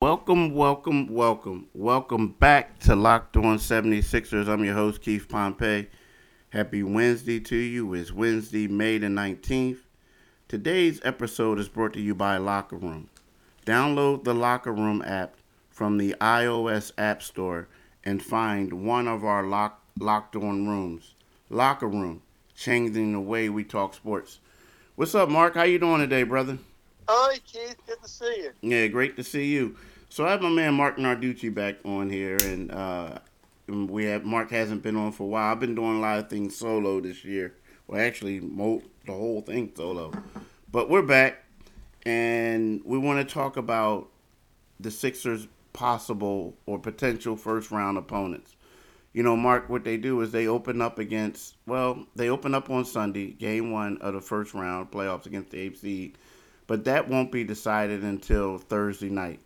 Welcome, welcome, welcome. Welcome back to Locked On 76ers. I'm your host, Keith Pompey. Happy Wednesday to you. It's Wednesday, May the 19th. Today's episode is brought to you by Locker Room. Download the Locker Room app from the iOS App Store and find one of our lock, locked on rooms. Locker Room, changing the way we talk sports. What's up, Mark? How you doing today, brother? Hi, Keith. Good to see you. Yeah, great to see you. So I have my man Mark Narducci back on here, and uh, we have Mark hasn't been on for a while. I've been doing a lot of things solo this year. Well, actually, mo- the whole thing solo. But we're back, and we want to talk about the Sixers' possible or potential first round opponents. You know, Mark, what they do is they open up against, well, they open up on Sunday, game one of the first round playoffs against the eighth but that won't be decided until Thursday night.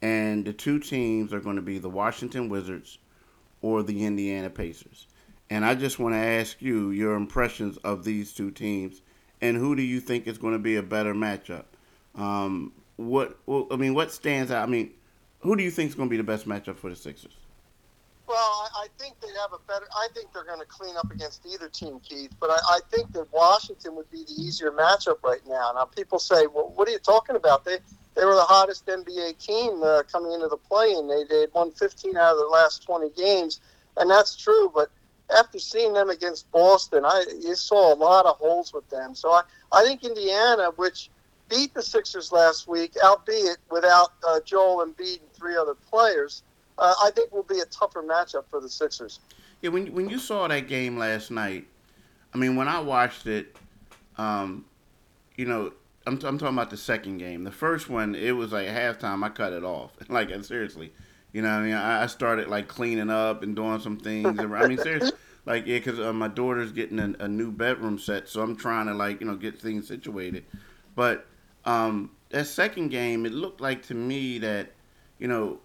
And the two teams are going to be the Washington Wizards or the Indiana Pacers. And I just want to ask you your impressions of these two teams and who do you think is going to be a better matchup? Um, what I mean, what stands out? I mean, who do you think is going to be the best matchup for the Sixers? Well, I, think they have a better. I think they're going to clean up against either team, Keith. But I, I think that Washington would be the easier matchup right now. Now, people say, "Well, what are you talking about?" They they were the hottest NBA team uh, coming into the play, and they they won 15 out of their last 20 games, and that's true. But after seeing them against Boston, I you saw a lot of holes with them. So I I think Indiana, which beat the Sixers last week, albeit without uh, Joel Embiid and three other players uh, I think will be a tougher matchup for the Sixers. Yeah, when when you saw that game last night, I mean, when I watched it, um, you know, I'm, I'm talking about the second game. The first one, it was like halftime. I cut it off. Like seriously, you know, I mean, I, I started like cleaning up and doing some things. I mean, seriously. Like yeah, because uh, my daughter's getting a, a, new bedroom set, so I'm trying to like you know get things situated. But um, that second game, it looked like to me that you know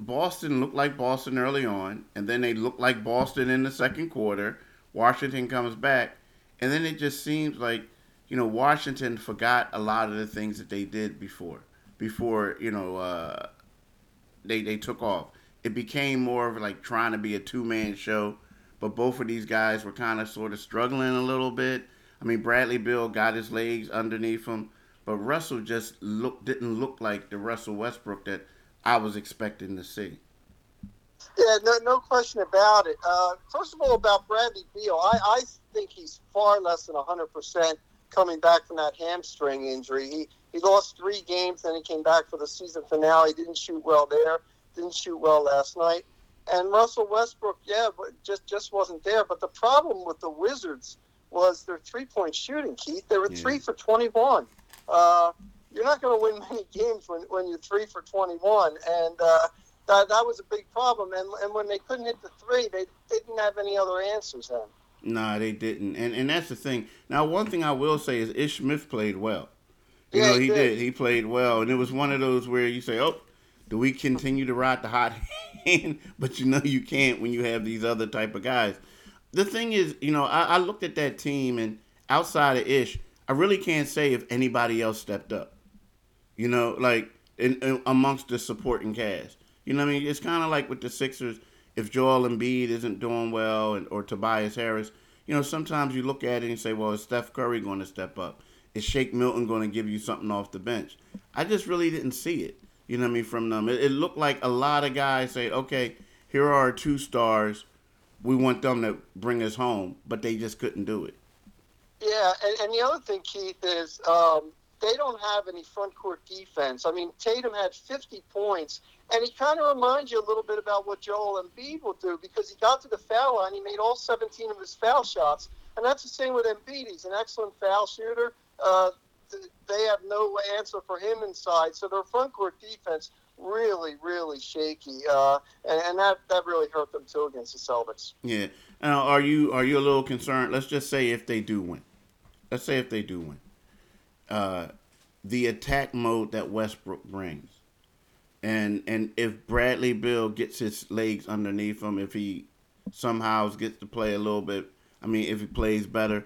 Boston looked like Boston early on, and then they looked like Boston in the second quarter. Washington comes back, and then it just seems like you know Washington forgot a lot of the things that they did before. Before you know uh, they they took off, it became more of like trying to be a two man show. But both of these guys were kind of sort of struggling a little bit. I mean, Bradley Beal got his legs underneath him, but Russell just look didn't look like the Russell Westbrook that I was expecting to see. Yeah, no, no question about it. Uh, first of all, about Bradley Beal, I, I think he's far less than 100% coming back from that hamstring injury. He, he lost three games, then he came back for the season finale. Didn't shoot well there, didn't shoot well last night. And Russell Westbrook, yeah, but just, just wasn't there. But the problem with the Wizards was their three point shooting, Keith. They were yeah. three for 21. Uh, you're not going to win many games when, when you're three for 21. And uh, that, that was a big problem. And, and when they couldn't hit the three, they didn't have any other answers then. No, they didn't. And and that's the thing. Now, one thing I will say is Ish Smith played well. You yeah, know, he, he did. did. He played well. And it was one of those where you say, oh, do we continue to ride the hot hand? but you know you can't when you have these other type of guys. The thing is, you know, I, I looked at that team, and outside of Ish, I really can't say if anybody else stepped up. You know, like in, in amongst the supporting cast. You know what I mean? It's kind of like with the Sixers. If Joel Embiid isn't doing well, and, or Tobias Harris, you know, sometimes you look at it and say, well, is Seth Curry going to step up? Is Shake Milton going to give you something off the bench? I just really didn't see it. You know what I mean? From them, it, it looked like a lot of guys say, okay, here are our two stars. We want them to bring us home, but they just couldn't do it. Yeah, and, and the other thing, Keith, is um, they don't have any front court defense. I mean, Tatum had 50 points, and he kind of reminds you a little bit about what Joel Embiid will do because he got to the foul line, he made all 17 of his foul shots, and that's the same with Embiid. He's an excellent foul shooter. Uh, they have no answer for him inside, so their front court defense really, really shaky, uh, and, and, that that really hurt them too against the Celtics. Yeah. Now, are you are you a little concerned? Let's just say if they do win. Let's say if they do win uh, the attack mode that Westbrook brings. And and if Bradley Beal gets his legs underneath him, if he somehow gets to play a little bit, I mean, if he plays better,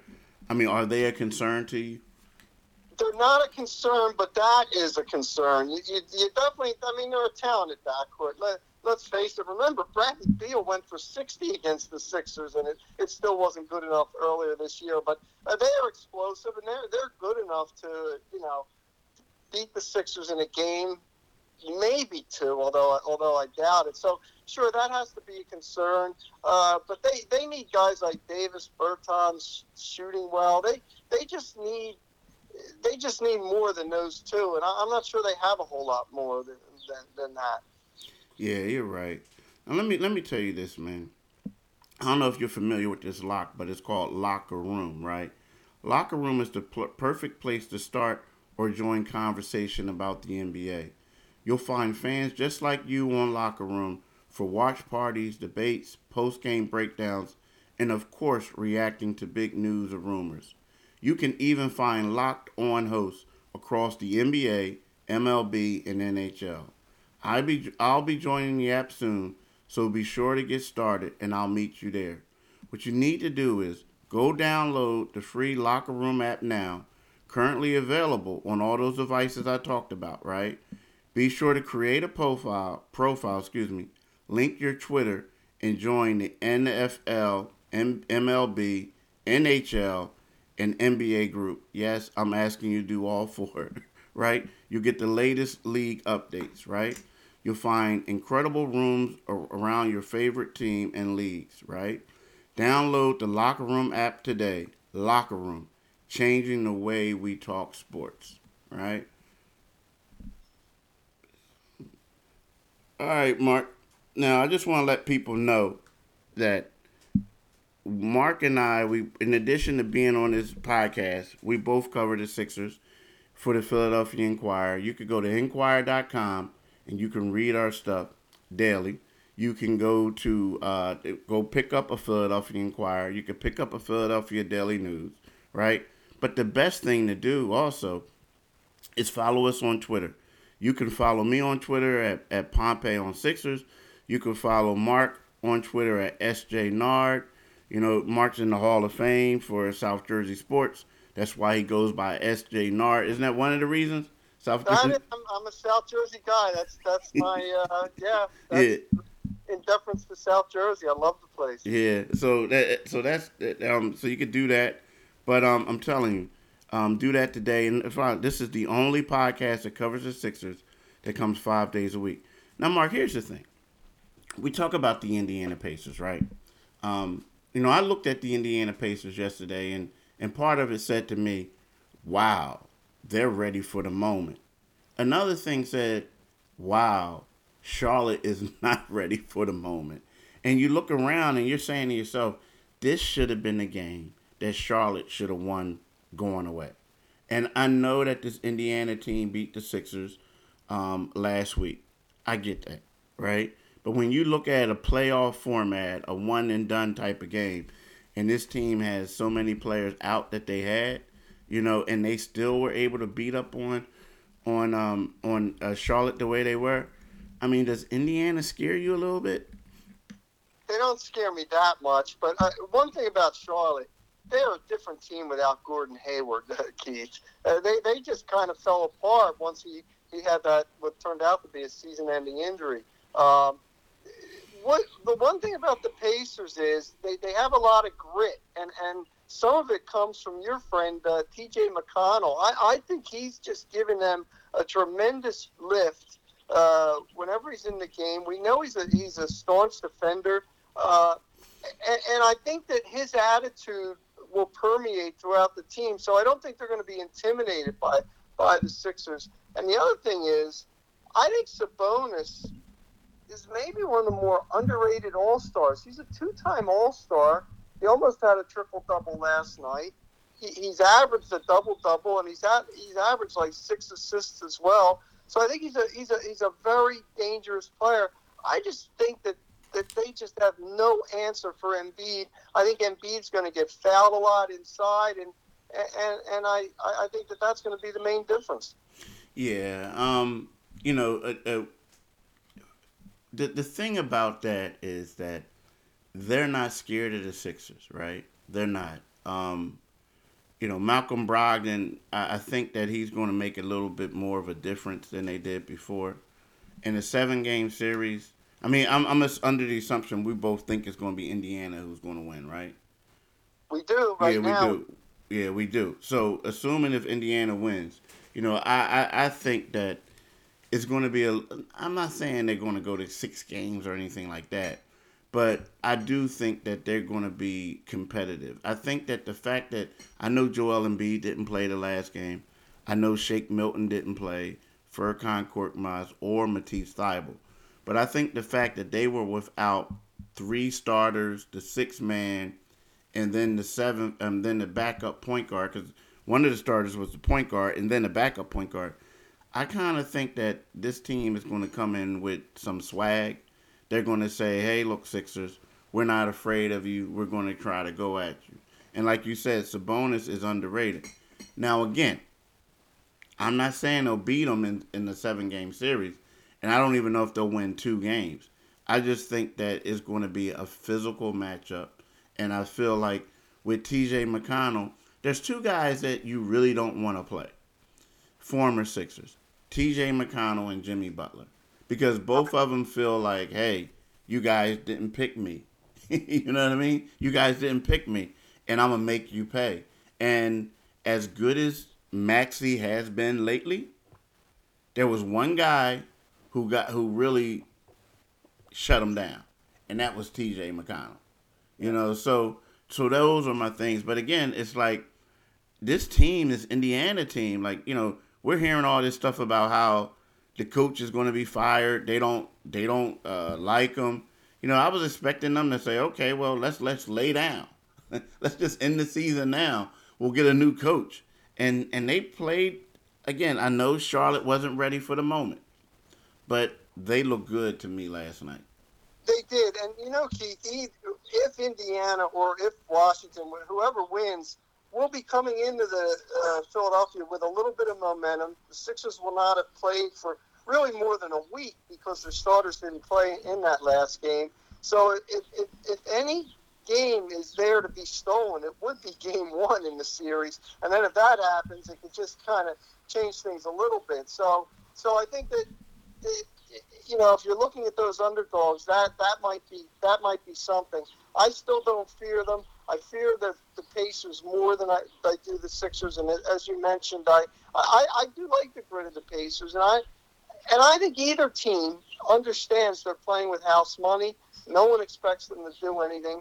I mean, are they a concern to you? they're not a concern, but that is a concern. You, you, you definitely, I mean, they're a talented backcourt. Let, let's face it. Remember, Bradley Beal went for 60 against the Sixers, and it, it still wasn't good enough earlier this year. But uh, they are explosive, and they're they're good enough to you know beat the Sixers in a game, maybe two, although although I doubt it. So sure, that has to be a concern. Uh, but they, they need guys like Davis, Bertans shooting well. They they just need they just need more than those two, and I, am not sure they have a whole lot more than, than, than that. Yeah, you're right. Now let me let me tell you this, man. I don't know if you're familiar with this lock, but it's called locker room, right? Locker room is the pl- perfect place to start or join conversation about the NBA. You'll find fans just like you on locker room for watch parties, debates, post-game breakdowns, and of course, reacting to big news or rumors. You can even find locked on hosts across the NBA, MLB, and NHL. I be I'll be joining the app soon, so be sure to get started and I'll meet you there. What you need to do is go download the free Locker Room app now, currently available on all those devices I talked about, right? Be sure to create a profile, profile, excuse me, link your Twitter and join the NFL, MLB, NHL, and NBA group. Yes, I'm asking you to do all four, right? You get the latest league updates, right? You'll find incredible rooms around your favorite team and leagues, right? Download the Locker Room app today. Locker Room, changing the way we talk sports, right? All right, Mark. Now, I just want to let people know that Mark and I, we in addition to being on this podcast, we both cover the Sixers for the Philadelphia Inquirer. You could go to inquirer.com and you can read our stuff daily. You can go to uh, go pick up a Philadelphia Inquirer. You can pick up a Philadelphia Daily News, right? But the best thing to do also is follow us on Twitter. You can follow me on Twitter at, at Pompey on Sixers. You can follow Mark on Twitter at SJ Nard. You know, Mark's in the Hall of Fame for South Jersey sports. That's why he goes by SJ Nard. Isn't that one of the reasons? South Jersey. I'm, I'm a South Jersey guy. That's that's my uh, yeah. yeah. In deference to South Jersey, I love the place. Yeah. So that so that's um so you could do that, but um I'm telling you, um do that today. And this is the only podcast that covers the Sixers that comes five days a week. Now, Mark, here's the thing. We talk about the Indiana Pacers, right? Um, you know, I looked at the Indiana Pacers yesterday, and and part of it said to me, "Wow, they're ready for the moment. Another thing said, wow, Charlotte is not ready for the moment. And you look around and you're saying to yourself, this should have been the game that Charlotte should have won going away. And I know that this Indiana team beat the Sixers um, last week. I get that, right? But when you look at a playoff format, a one and done type of game, and this team has so many players out that they had, you know, and they still were able to beat up on on um on uh, Charlotte the way they were. I mean, does Indiana scare you a little bit? They don't scare me that much, but uh, one thing about Charlotte, they're a different team without Gordon Hayward, Keith. Uh, they they just kind of fell apart once he he had that what turned out to be a season-ending injury. Um, what the one thing about the Pacers is they, they have a lot of grit and and some of it comes from your friend uh, T.J. McConnell. I, I think he's just given them a tremendous lift uh, whenever he's in the game. We know he's a he's a staunch defender, uh, and, and I think that his attitude will permeate throughout the team. So I don't think they're going to be intimidated by by the Sixers. And the other thing is, I think Sabonis is maybe one of the more underrated All Stars. He's a two time All Star he almost had a triple double last night. He, he's averaged a double double, and he's had he's averaged like six assists as well. So I think he's a he's a he's a very dangerous player. I just think that that they just have no answer for Embiid. I think Embiid's going to get fouled a lot inside, and and and I I think that that's going to be the main difference. Yeah, um, you know, uh, uh, the the thing about that is that they're not scared of the Sixers, right? They're not. Um, you know, Malcolm Brogdon, I, I think that he's going to make a little bit more of a difference than they did before. In a seven game series, I mean, I'm, I'm just under the assumption we both think it's going to be Indiana who's going to win, right? We do right yeah, we now. do. Yeah, we do. So, assuming if Indiana wins, you know, I, I, I think that it's going to be a. I'm not saying they're going to go to six games or anything like that, but I do think that they're going to be competitive. I think that the fact that I know Joel Embiid didn't play the last game, I know Shake Milton didn't play, Furkan Korkmaz or Matisse Thybulle, but I think the fact that they were without three starters, the six man, and then the seventh, and um, then the backup point guard, because one of the starters was the point guard, and then the backup point guard. I kind of think that this team is going to come in with some swag. They're going to say, "Hey, look, Sixers, we're not afraid of you. We're going to try to go at you." And like you said, Sabonis is underrated. Now, again, I'm not saying they'll beat them in, in the seven game series, and I don't even know if they'll win two games. I just think that it's going to be a physical matchup, and I feel like with TJ McConnell, there's two guys that you really don't want to play. Former Sixers. TJ McConnell and Jimmy Butler. Because both of them feel like, hey, you guys didn't pick me. you know what I mean? You guys didn't pick me, and I'm to make you pay. And as good as Maxey has been lately, there was one guy who got who really shut him down, and that was T.J. McConnell. You know, so so those are my things. But again, it's like this team, this Indiana team, like you know, we're hearing all this stuff about how the coach is going to be fired. They don't they don't uh, like him. You know, I was expecting them to say, okay, well, let's let's lay down. let's just end the season now. We'll get a new coach. And and they played again. I know Charlotte wasn't ready for the moment, but they looked good to me last night. They did, and you know, Keith, if Indiana or if Washington, whoever wins, we'll be coming into the uh, Philadelphia with a little bit of momentum. The Sixers will not have played for really more than a week because their starters didn't play in that last game. So if, if, if any game is there to be stolen, it would be game one in the series. And then if that happens, it could just kind of change things a little bit. So so I think that. It, you know, if you're looking at those underdogs, that that might be that might be something. I still don't fear them. I fear the, the Pacers more than I, I do the Sixers. And as you mentioned, I, I, I do like the grit of the Pacers. And I, and I think either team understands they're playing with house money. No one expects them to do anything.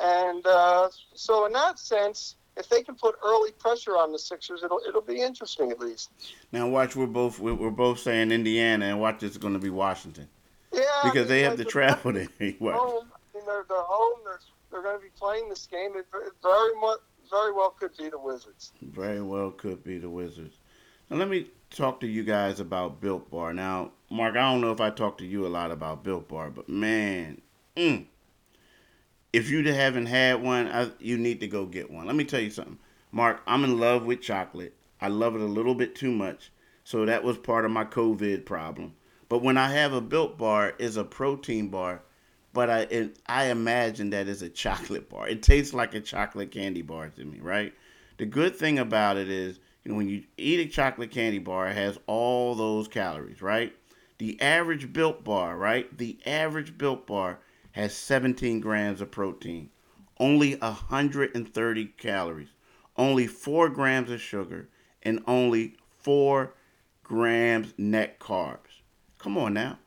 And uh, so, in that sense, if they can put early pressure on the Sixers, it'll it'll be interesting at least. Now, watch. We're both we're both saying Indiana, and watch. It's going to be Washington. Yeah, because I mean, they have to travel there. home. I mean, they're, they're home. They're they're going to be playing this game. It, very much, very well could be the Wizards. Very well could be the Wizards. Now let me talk to you guys about Built Bar. Now, Mark, I don't know if I talked to you a lot about Built Bar, but man, mm, if you haven't had one, I, you need to go get one. Let me tell you something, Mark. I'm in love with chocolate. I love it a little bit too much, so that was part of my COVID problem. But when I have a Built Bar, is a protein bar but I it, I imagine that is a chocolate bar. It tastes like a chocolate candy bar to me, right? The good thing about it is, you know, when you eat a chocolate candy bar, it has all those calories, right? The average built bar, right? The average built bar has 17 grams of protein, only 130 calories, only 4 grams of sugar, and only 4 grams net carbs. Come on now.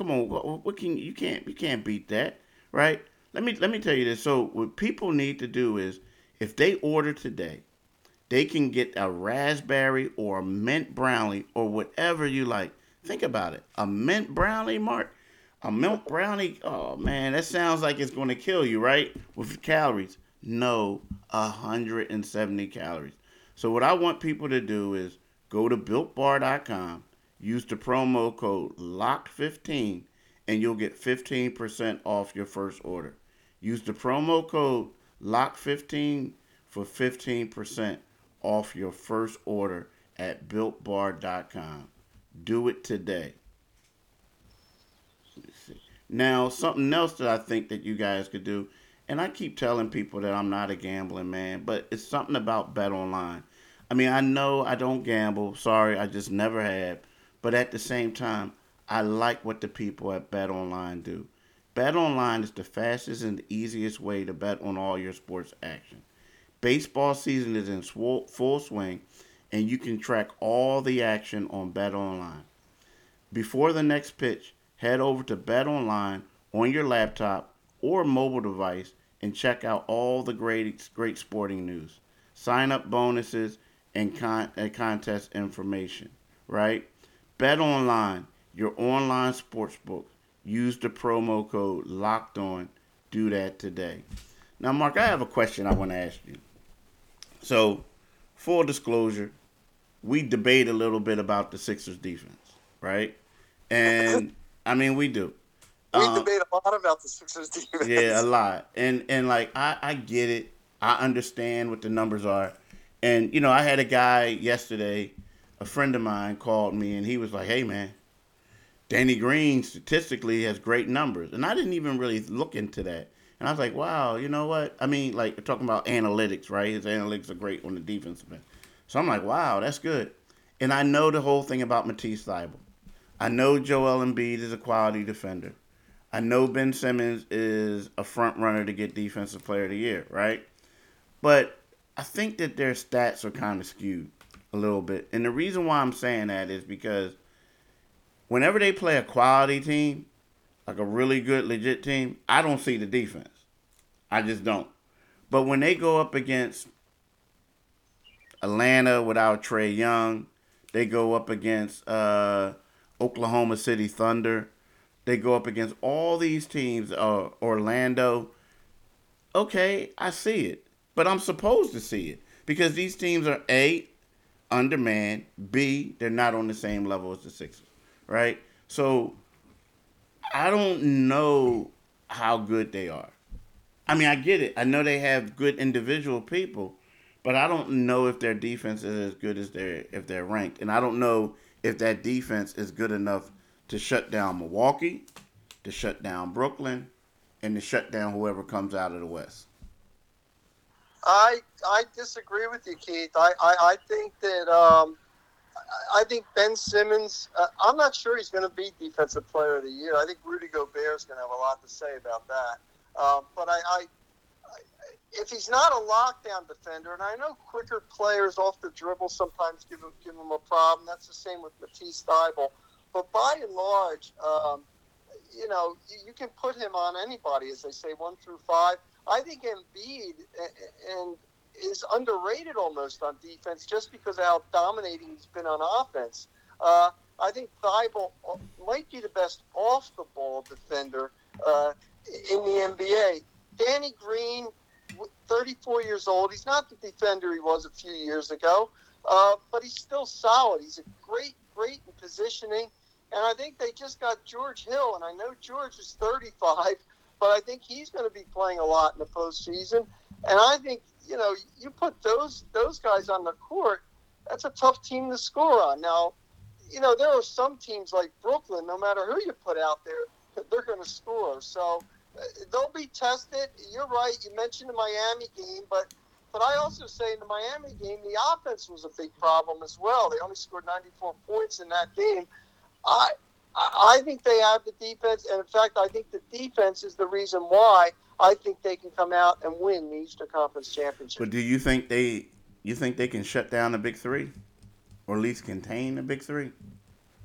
Come on, what, what can you can't you can't beat that, right? Let me let me tell you this. So what people need to do is if they order today, they can get a raspberry or a mint brownie or whatever you like. Think about it. A mint brownie, Mark. A mint brownie. Oh man, that sounds like it's going to kill you, right? With calories. No, 170 calories. So what I want people to do is go to builtbar.com Use the promo code LOCK15 and you'll get 15% off your first order. Use the promo code LOCK15 for 15% off your first order at builtbar.com. Do it today. Now, something else that I think that you guys could do, and I keep telling people that I'm not a gambling man, but it's something about Bet Online. I mean, I know I don't gamble. Sorry, I just never have. But at the same time, I like what the people at Bet Online do. Bet Online is the fastest and easiest way to bet on all your sports action. Baseball season is in full swing, and you can track all the action on Bet Online. Before the next pitch, head over to Bet Online on your laptop or mobile device and check out all the great great sporting news, sign up bonuses, and con- and contest information. Right? Bet Online, your online sportsbook. Use the promo code Locked On. Do that today. Now, Mark, I have a question I want to ask you. So, full disclosure, we debate a little bit about the Sixers defense, right? And I mean, we do. We um, debate a lot about the Sixers defense. Yeah, a lot. And and like I, I get it. I understand what the numbers are. And you know, I had a guy yesterday, a friend of mine called me and he was like, "Hey man, Danny Green statistically has great numbers." And I didn't even really look into that. And I was like, wow, you know what? I mean, like talking about analytics, right? His analytics are great on the defensive end. So I'm like, wow, that's good. And I know the whole thing about Matisse Thybulle. I know Joel Embiid is a quality defender. I know Ben Simmons is a front runner to get Defensive Player of the Year, right? But I think that their stats are kind of skewed a little bit. And the reason why I'm saying that is because whenever they play a quality team, like a really good, legit team, I don't see the defense. I just don't. But when they go up against Atlanta without Trae Young, they go up against uh, Oklahoma City Thunder, they go up against all these teams, uh, Orlando. Okay, I see it, but I'm supposed to see it because these teams are A, undermanned, B, they're not on the same level as the Sixers, right? So I don't know how good they are. I mean, I get it. I know they have good individual people, but I don't know if their defense is as good as their if they're ranked, and I don't know if that defense is good enough to shut down Milwaukee, to shut down Brooklyn, and to shut down whoever comes out of the West. I I disagree with you, Keith. I I, I think that um, I think Ben Simmons. Uh, I'm not sure he's going to be Defensive Player of the Year. I think Rudy Gobert is going to have a lot to say about that. Um, but I, I, I, if he's not a lockdown defender, and I know quicker players off the dribble sometimes give him give him a problem. That's the same with Matisse Thybulle. But by and large, um, you know, you, you can put him on anybody, as they say, one through five. I think Embiid and is underrated almost on defense just because of how dominating he's been on offense. Uh, I think Thybulle might be the best off the ball defender uh, in the NBA. Danny Green, 34 years old, he's not the defender he was a few years ago, uh, but he's still solid. He's a great, great in positioning. And I think they just got George Hill, and I know George is 35, but I think he's going to be playing a lot in the postseason. And I think you know, you put those those guys on the court, that's a tough team to score on. Now, you know, there are some teams like Brooklyn, no matter who you put out there, they're going to score. So uh, they'll be tested. You're right. You mentioned the Miami game, but but I also say in the Miami game, the offense was a big problem as well. They only scored 94 points in that game. I I think they have the defense, and in fact, I think the defense is the reason why I think they can come out and win the Eastern Conference Championship. But do you think they you think they can shut down the Big Three, or at least contain the Big Three?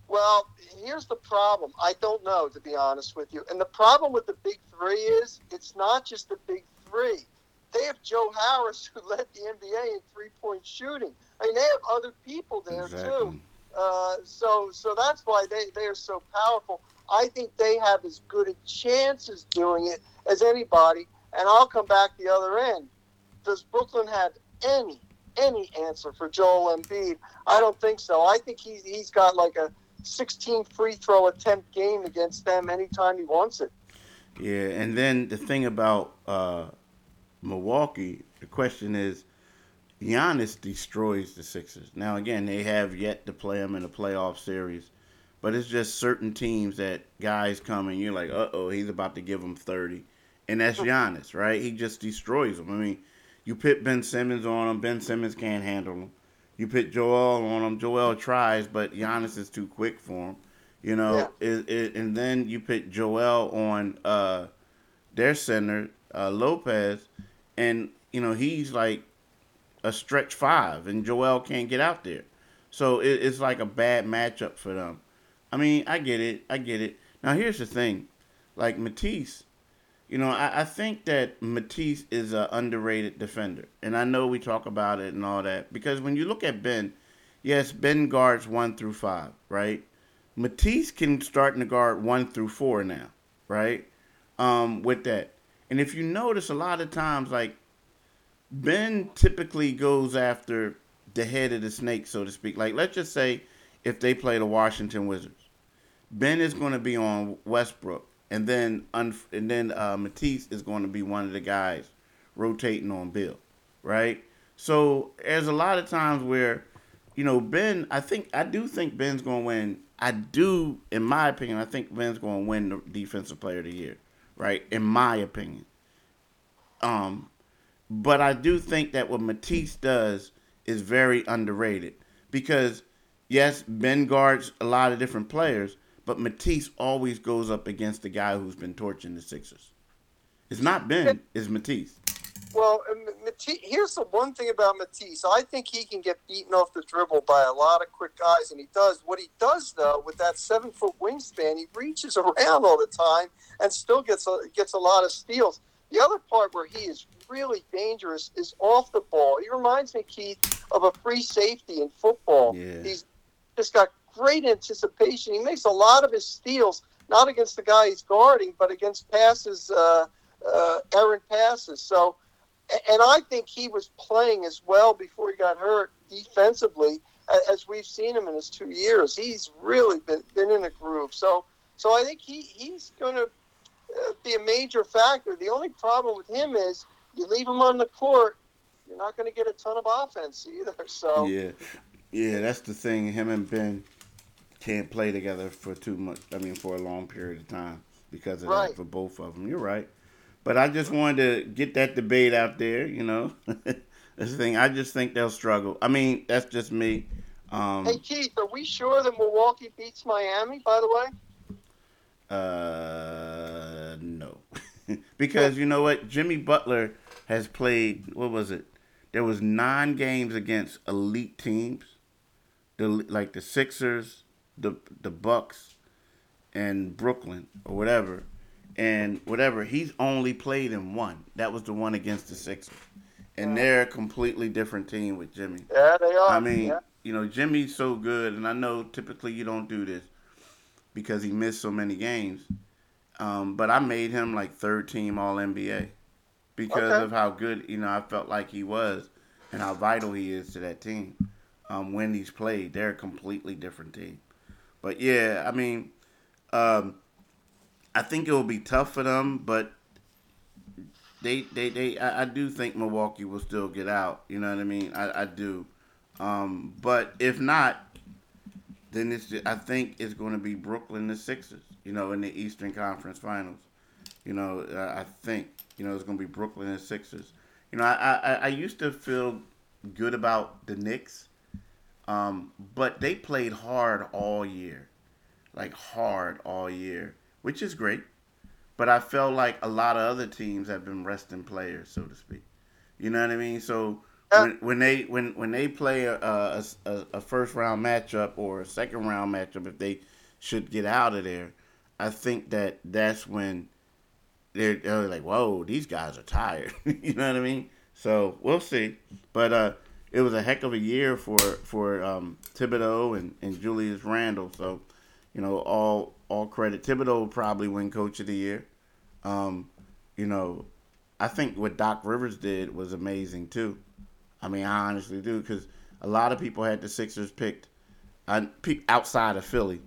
Well, here's the problem. I don't know, to be honest with you. And the problem with the Big Three is it's not just the Big Three. They have Joe Harris, who led the NBA in three point shooting. I mean, they have other people there exactly. too. Uh, so, so that's why they, they are so powerful. I think they have as good a chance as doing it as anybody. And I'll come back the other end. Does Brooklyn have any any answer for Joel Embiid? I don't think so. I think he's he's got like a 16 free throw attempt game against them anytime he wants it. Yeah, and then the thing about uh, Milwaukee, the question is, Giannis destroys the Sixers. Now again, they have yet to play him in a playoff series, but it's just certain teams that guys come and you're like, uh oh, he's about to give them 30 and that's Giannis, right? He just destroys them. I mean, you put Ben Simmons on him, Ben Simmons can't handle him. You put Joel on him, Joel tries, but Giannis is too quick for him. You know, yeah. it, it, and then you put Joel on uh, their center, uh, Lopez, and you know he's like a stretch five, and Joel can't get out there. So it, it's like a bad matchup for them. I mean, I get it, I get it. Now here's the thing, like Matisse, you know, I, I think that Matisse is an underrated defender, and I know we talk about it and all that because when you look at Ben, yes, Ben guards one through five, right? Matisse can start in the guard one through four now, right? Um, with that. And if you notice, a lot of times, like, Ben typically goes after the head of the snake, so to speak. Like, let's just say if they play the Washington Wizards, Ben is going to be on Westbrook, and then and then uh, Matisse is going to be one of the guys rotating on Beal, right? So there's a lot of times where, you know, Ben. I think I do think Ben's going to win I do, in my opinion, I think Ben's going to win the Defensive Player of the Year, right? In my opinion. Um, but I do think that what Matisse does is very underrated because, yes, Ben guards a lot of different players, but Matisse always goes up against the guy who's been torching the Sixers. It's not Ben, it's Matisse. Well, Matisse, here's the one thing about Matisse. I think he can get beaten off the dribble by a lot of quick guys, and he does. What he does, though, with that seven foot wingspan, he reaches around all the time and still gets a, gets a lot of steals. The other part where he is really dangerous is off the ball. He reminds me, Keith, of a free safety in football. Yeah. He's just got great anticipation. He makes a lot of his steals, not against the guy he's guarding, but against passes, uh, uh, errant passes. So and I think he was playing as well before he got hurt defensively as we've seen him in his two years. He's really been, been in a groove. So so I think he, he's going to be a major factor. The only problem with him is you leave him on the court, you're not going to get a ton of offense either. So yeah, yeah, that's the thing. Him and Ben can't play together for too much. I mean, for a long period of time because of right. that for both of them. You're right. But I just wanted to get that debate out there, you know. The thing. I just think they'll struggle. I mean, that's just me. Um, hey Keith, are we sure that Milwaukee beats Miami? By the way. Uh, because you know what, Jimmy Butler has played. What was it? There was nine games against elite teams, the like the Sixers, the the Bucks, and Brooklyn or whatever and whatever. He's only played in one. That was the one against the Sixers, and they're a completely different team with Jimmy. Yeah, they are. I mean, yeah. you know, Jimmy's so good, and I know typically you don't do this because he missed so many games. Um, but I made him like third team All NBA because okay. of how good you know I felt like he was and how vital he is to that team. Um, when he's played, they're a completely different team. But yeah, I mean, um, I think it will be tough for them, but they they they I, I, do think Milwaukee will still get out. You know what I mean? I, I do. Um, but if not, then it's I think it's going to be Brooklyn the Sixers. You know, in the Eastern Conference Finals. You know, I think you know it's going to be Brooklyn and Sixers. You know, I, I I used to feel good about the Knicks, um, but they played hard all year, like hard all year which is great. But I felt like a lot of other teams have been resting players, so to speak. You know what I mean? So when, they when when they play a, a, a first round matchup or a second round matchup, if they should get out of there, I think that that's when they're, they're like, "Whoa, these guys are tired." you know what I mean? So we'll see. But uh, it was a heck of a year for for um, Thibodeau and, and Julius Randle. So you know, all all credit. Thibodeau will probably win Coach of the Year. Um, you know, I think what Doc Rivers did was amazing too. I mean, I honestly do because a lot of people had the Sixers picked, uh, outside of Philly,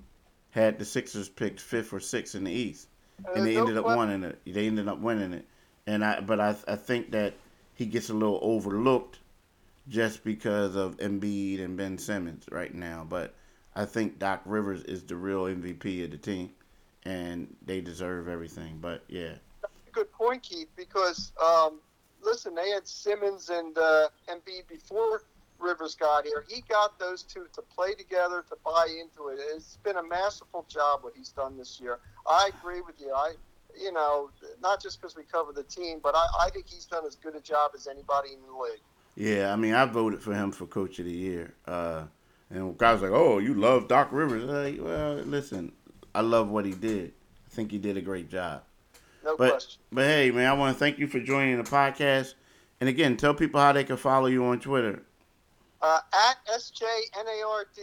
had the Sixers picked fifth or sixth in the East, and they ended up winning it. They ended up winning it, and I but I I think that he gets a little overlooked just because of Embiid and Ben Simmons right now, but I think Doc Rivers is the real MVP of the team, and they deserve everything. But yeah, good point, Keith, because um, listen, they had Simmons and uh, Embiid before Rivers got here. He got those two to play together, to buy into it. It's been a masterful job what he's done this year. I agree with you. I, you know, not just because we cover the team, but I, I think he's done as good a job as anybody in the league. Yeah, I mean, I voted for him for Coach of the Year. Uh, and guys like, oh, you love Doc Rivers. Like, well, listen, I love what he did. I think he did a great job. No but, question. But hey, man, I want to thank you for joining the podcast. And again, tell people how they can follow you on Twitter. Uh, at SJNARD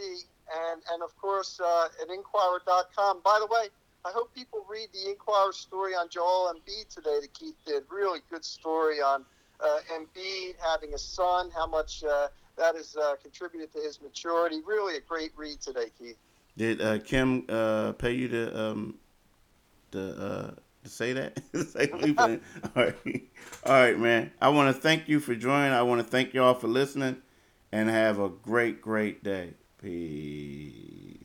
and, and of course uh, at Inquirer.com. By the way, I hope people read the Inquirer story on Joel Embiid today that Keith did. Really good story on uh, Embiid having a son, how much uh, that has uh, contributed to his maturity. Really a great read today, Keith. Did uh, Kim uh, pay you to um, to, say that? all right, all right, man. I want to thank you for joining. I want to thank y'all for listening, and have a great, great day. Peace.